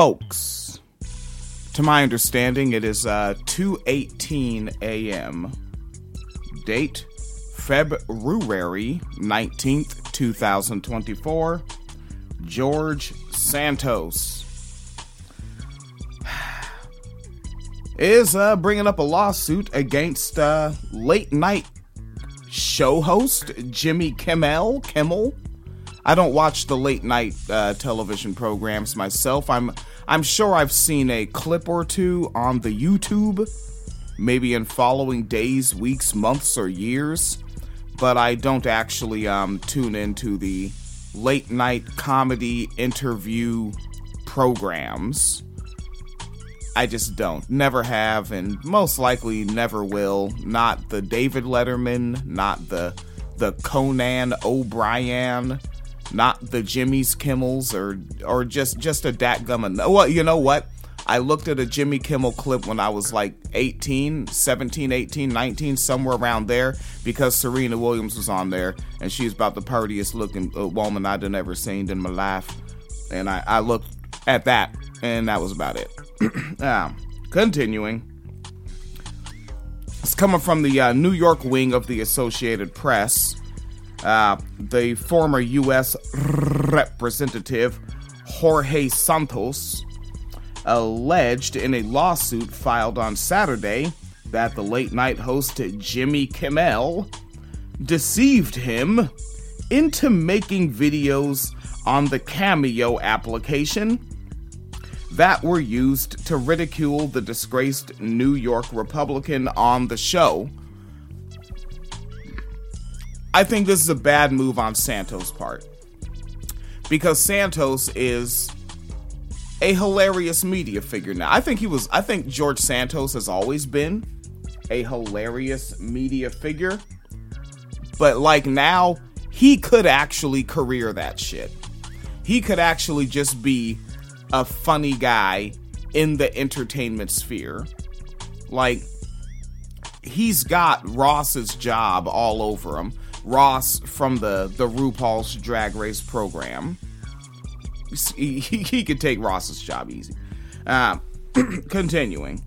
folks. To my understanding, it is uh, 2:18 a.m. Date February 19th, 2024. George Santos is uh, bringing up a lawsuit against uh, late night show host Jimmy Kimmel. Kimmel. I don't watch the late night uh, television programs myself. I'm I'm sure I've seen a clip or two on the YouTube, maybe in following days, weeks, months, or years, but I don't actually um, tune into the late night comedy interview programs. I just don't. Never have, and most likely never will. Not the David Letterman, not the the Conan O'Brien, not the Jimmy's Kimmels, or or just just a Datgum. Well, you know what? I looked at a Jimmy Kimmel clip when I was like 18, 17, 18, 19, somewhere around there, because Serena Williams was on there, and she's about the prettiest looking uh, woman I'd ever seen in my life. And I, I looked at that, and that was about it. continuing. It's coming from the uh, New York wing of the Associated Press. Uh, the former U.S. representative Jorge Santos alleged in a lawsuit filed on Saturday that the late night host Jimmy Kimmel deceived him into making videos on the Cameo application that were used to ridicule the disgraced New York Republican on the show. I think this is a bad move on Santos' part. Because Santos is a hilarious media figure now. I think he was I think George Santos has always been a hilarious media figure. But like now, he could actually career that shit. He could actually just be a funny guy in the entertainment sphere. Like he's got Ross's job all over him. Ross from the the RuPaul's Drag Race program. He, he, could take Ross's job easy. Uh, continuing.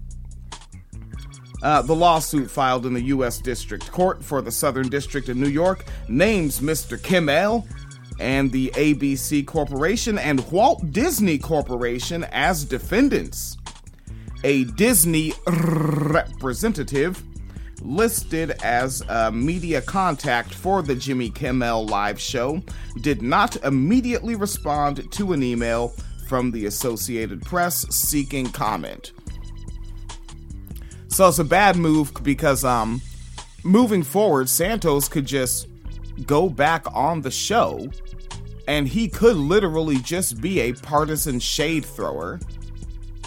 Uh, the lawsuit filed in the U.S. District Court for the Southern District of New York names Mr. Kimmel and the ABC Corporation and Walt Disney Corporation as defendants. A Disney representative listed as a media contact for the Jimmy Kimmel live show did not immediately respond to an email from the Associated Press seeking comment. So it's a bad move because um moving forward Santos could just go back on the show and he could literally just be a partisan shade thrower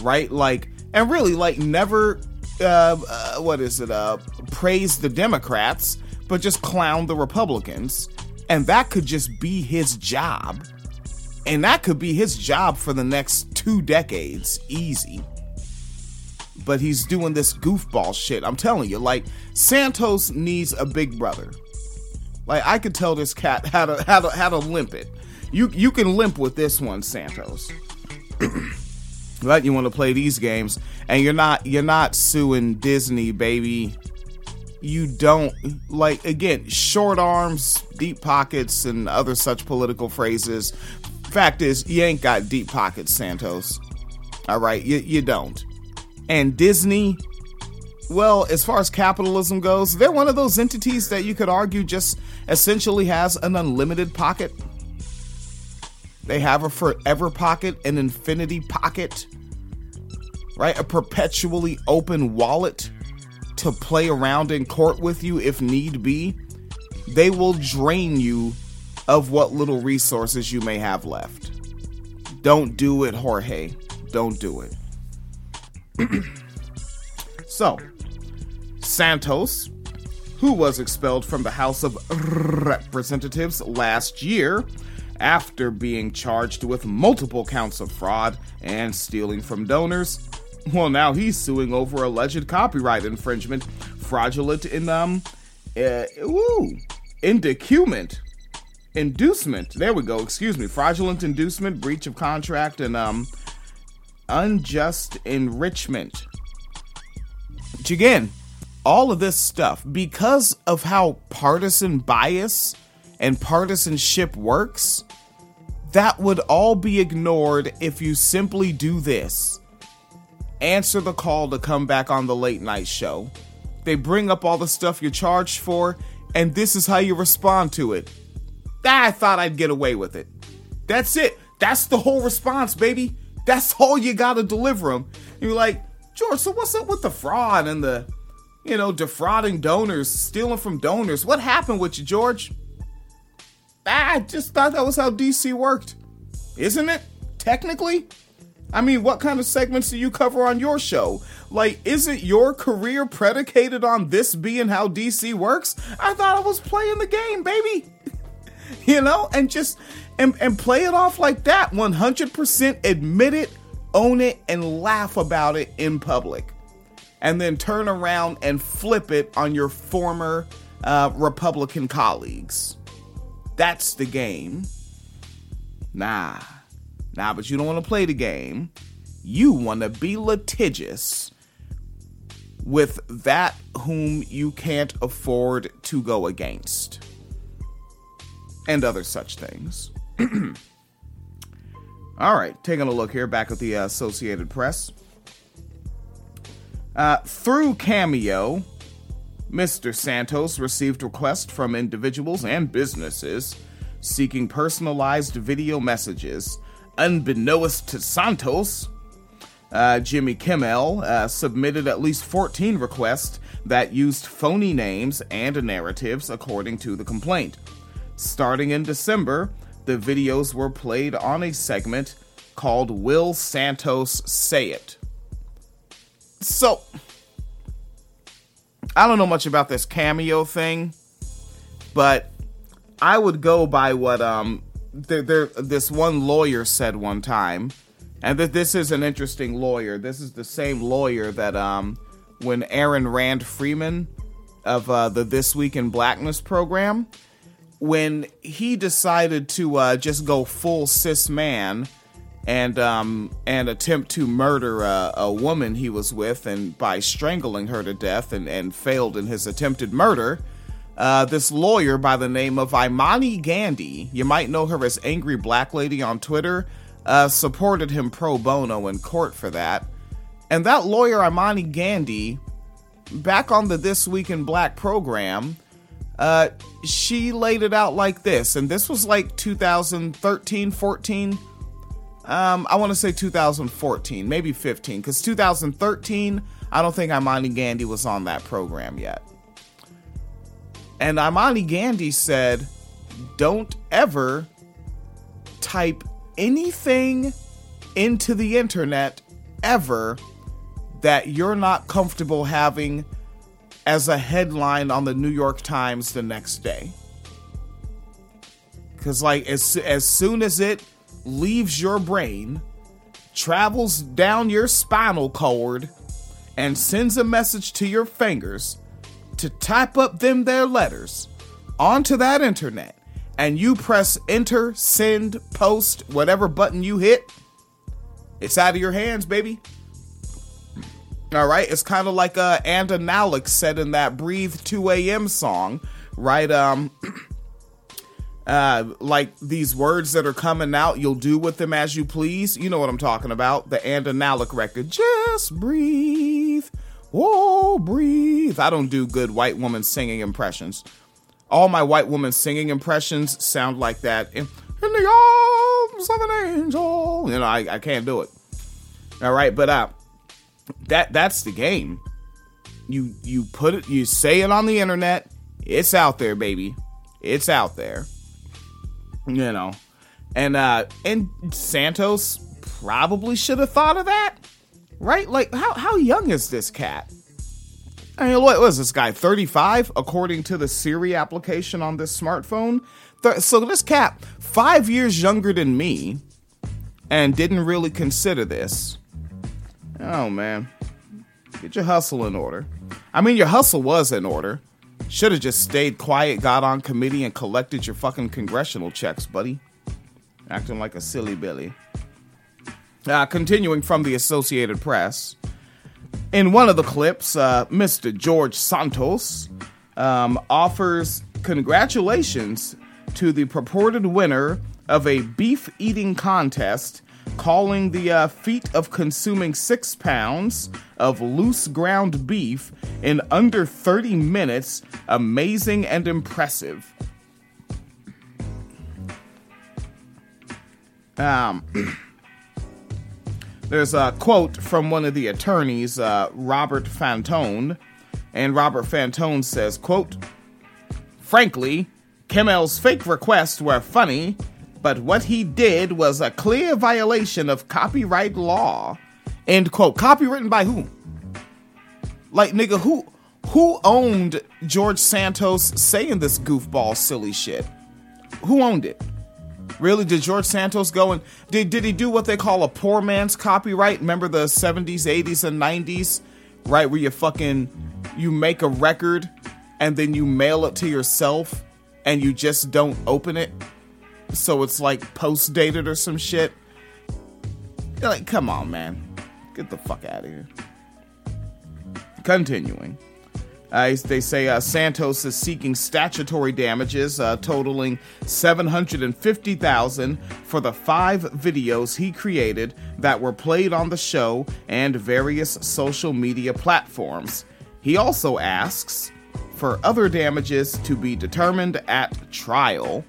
right like and really like never uh, uh, what is it uh praise the democrats but just clown the republicans. And that could just be his job. And that could be his job for the next two decades easy. But he's doing this goofball shit. I'm telling you like santos needs a big brother. Like I could tell this cat how to how to how to limp it. You you can limp with this one, Santos. but you want to play these games, and you're not you're not suing Disney, baby. You don't like again short arms, deep pockets, and other such political phrases. Fact is, you ain't got deep pockets, Santos. All right, you you don't. And Disney, well, as far as capitalism goes, they're one of those entities that you could argue just essentially has an unlimited pocket. They have a forever pocket, an infinity pocket, right? A perpetually open wallet to play around in court with you if need be. They will drain you of what little resources you may have left. Don't do it, Jorge. Don't do it. so, Santos, who was expelled from the House of Representatives last year after being charged with multiple counts of fraud and stealing from donors. Well, now he's suing over alleged copyright infringement, fraudulent in um, uh, ooh, inducement, inducement. There we go. Excuse me, fraudulent inducement, breach of contract, and um, unjust enrichment. Which again, all of this stuff, because of how partisan bias and partisanship works, that would all be ignored if you simply do this. Answer the call to come back on the late night show. They bring up all the stuff you're charged for, and this is how you respond to it. Ah, I thought I'd get away with it. That's it. That's the whole response, baby. That's all you gotta deliver them. You're like, George, so what's up with the fraud and the, you know, defrauding donors, stealing from donors? What happened with you, George? I just thought that was how DC worked. Isn't it? Technically? I mean, what kind of segments do you cover on your show? Like, isn't your career predicated on this being how DC works? I thought I was playing the game, baby. you know, and just and, and play it off like that 100% admit it, own it, and laugh about it in public. And then turn around and flip it on your former uh, Republican colleagues. That's the game. Nah. Nah, but you don't want to play the game. You want to be litigious with that whom you can't afford to go against. And other such things. All right, taking a look here back at the Associated Press. Uh, through Cameo, Mr. Santos received requests from individuals and businesses seeking personalized video messages. Unbeknownst to Santos, uh, Jimmy Kimmel uh, submitted at least 14 requests that used phony names and narratives, according to the complaint. Starting in December, the videos were played on a segment called Will Santos Say It. So, I don't know much about this cameo thing, but I would go by what um there, there this one lawyer said one time, and that this is an interesting lawyer. This is the same lawyer that um when Aaron Rand Freeman of uh, the This Week in Blackness program when he decided to uh, just go full cis man and um, and attempt to murder a, a, woman he was with and by strangling her to death and, and failed in his attempted murder. Uh, this lawyer by the name of Imani Gandhi, you might know her as Angry Black Lady on Twitter, uh, supported him pro bono in court for that. And that lawyer, Imani Gandhi, back on the This Week in Black program, uh, she laid it out like this, and this was like 2013, 14. Um, I want to say 2014, maybe 15, because 2013, I don't think Imani Gandhi was on that program yet. And Imani Gandhi said, don't ever type anything into the internet ever that you're not comfortable having as a headline on the New York Times the next day. Cuz like as as soon as it leaves your brain, travels down your spinal cord and sends a message to your fingers to type up them their letters onto that internet and you press enter, send, post, whatever button you hit, it's out of your hands, baby. All right, it's kind of like uh, Anna Nalick said in that "Breathe 2 A.M." song, right? Um, uh, like these words that are coming out, you'll do with them as you please. You know what I'm talking about? The Anna Nalick record. Just breathe, oh breathe. I don't do good white woman singing impressions. All my white woman singing impressions sound like that in, in the arms of an angel. You know, I, I can't do it. All right, but uh that that's the game. You you put it you say it on the internet, it's out there, baby. It's out there. You know. And uh and Santos probably should have thought of that. Right? Like how how young is this cat? I mean, what was this guy? 35 according to the Siri application on this smartphone. So this cat 5 years younger than me and didn't really consider this. Oh man. Get your hustle in order. I mean, your hustle was in order. Should have just stayed quiet, got on committee, and collected your fucking congressional checks, buddy. Acting like a silly Billy. Uh, continuing from the Associated Press, in one of the clips, uh, Mr. George Santos um, offers congratulations to the purported winner of a beef eating contest, calling the uh, feat of consuming six pounds of loose ground beef in under 30 minutes amazing and impressive. Um, there's a quote from one of the attorneys, uh, Robert Fantone, and Robert Fantone says, quote, Frankly, Kimmel's fake requests were funny, but what he did was a clear violation of copyright law. End quote. Copywritten by who? Like, nigga, who who owned George Santos saying this goofball silly shit? Who owned it? Really? Did George Santos go and did did he do what they call a poor man's copyright? Remember the 70s, 80s, and 90s? Right, where you fucking you make a record and then you mail it to yourself and you just don't open it. So it's like post dated or some shit. You're like, come on, man. Get the fuck out of here. Continuing. Uh, they say uh, Santos is seeking statutory damages uh, totaling 750,000 for the five videos he created that were played on the show and various social media platforms. He also asks for other damages to be determined at trial.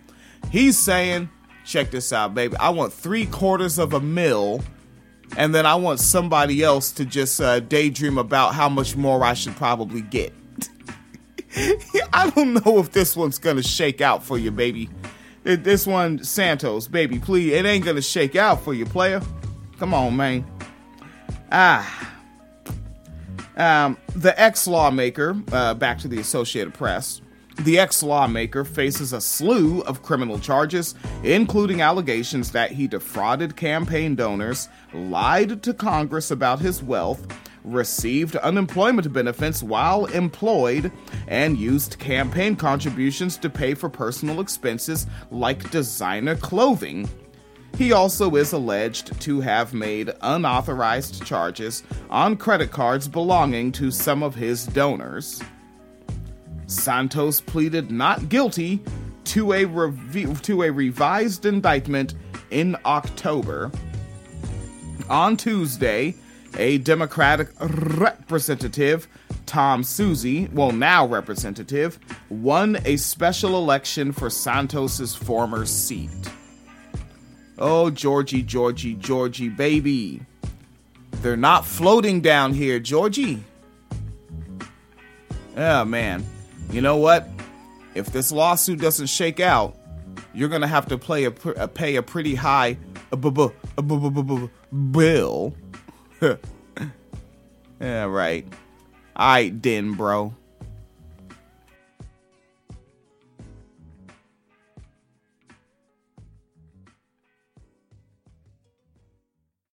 He's saying, check this out, baby. I want three quarters of a mil, and then I want somebody else to just uh, daydream about how much more I should probably get. I don't know if this one's gonna shake out for you, baby. This one, Santos, baby, please, it ain't gonna shake out for you, player. Come on, man. Ah. Um, the ex lawmaker, uh, back to the Associated Press, the ex lawmaker faces a slew of criminal charges, including allegations that he defrauded campaign donors, lied to Congress about his wealth, received unemployment benefits while employed, and used campaign contributions to pay for personal expenses like designer clothing. He also is alleged to have made unauthorized charges on credit cards belonging to some of his donors. Santos pleaded not guilty to a, rev- to a revised indictment in October. On Tuesday, a Democratic representative, Tom Suozzi, well, now representative, won a special election for Santos's former seat. Oh, Georgie, Georgie, Georgie, baby. They're not floating down here, Georgie. Oh, man. You know what? If this lawsuit doesn't shake out, you're going to have to play a, uh, pay a pretty high bill. yeah, right. Alright, then, bro.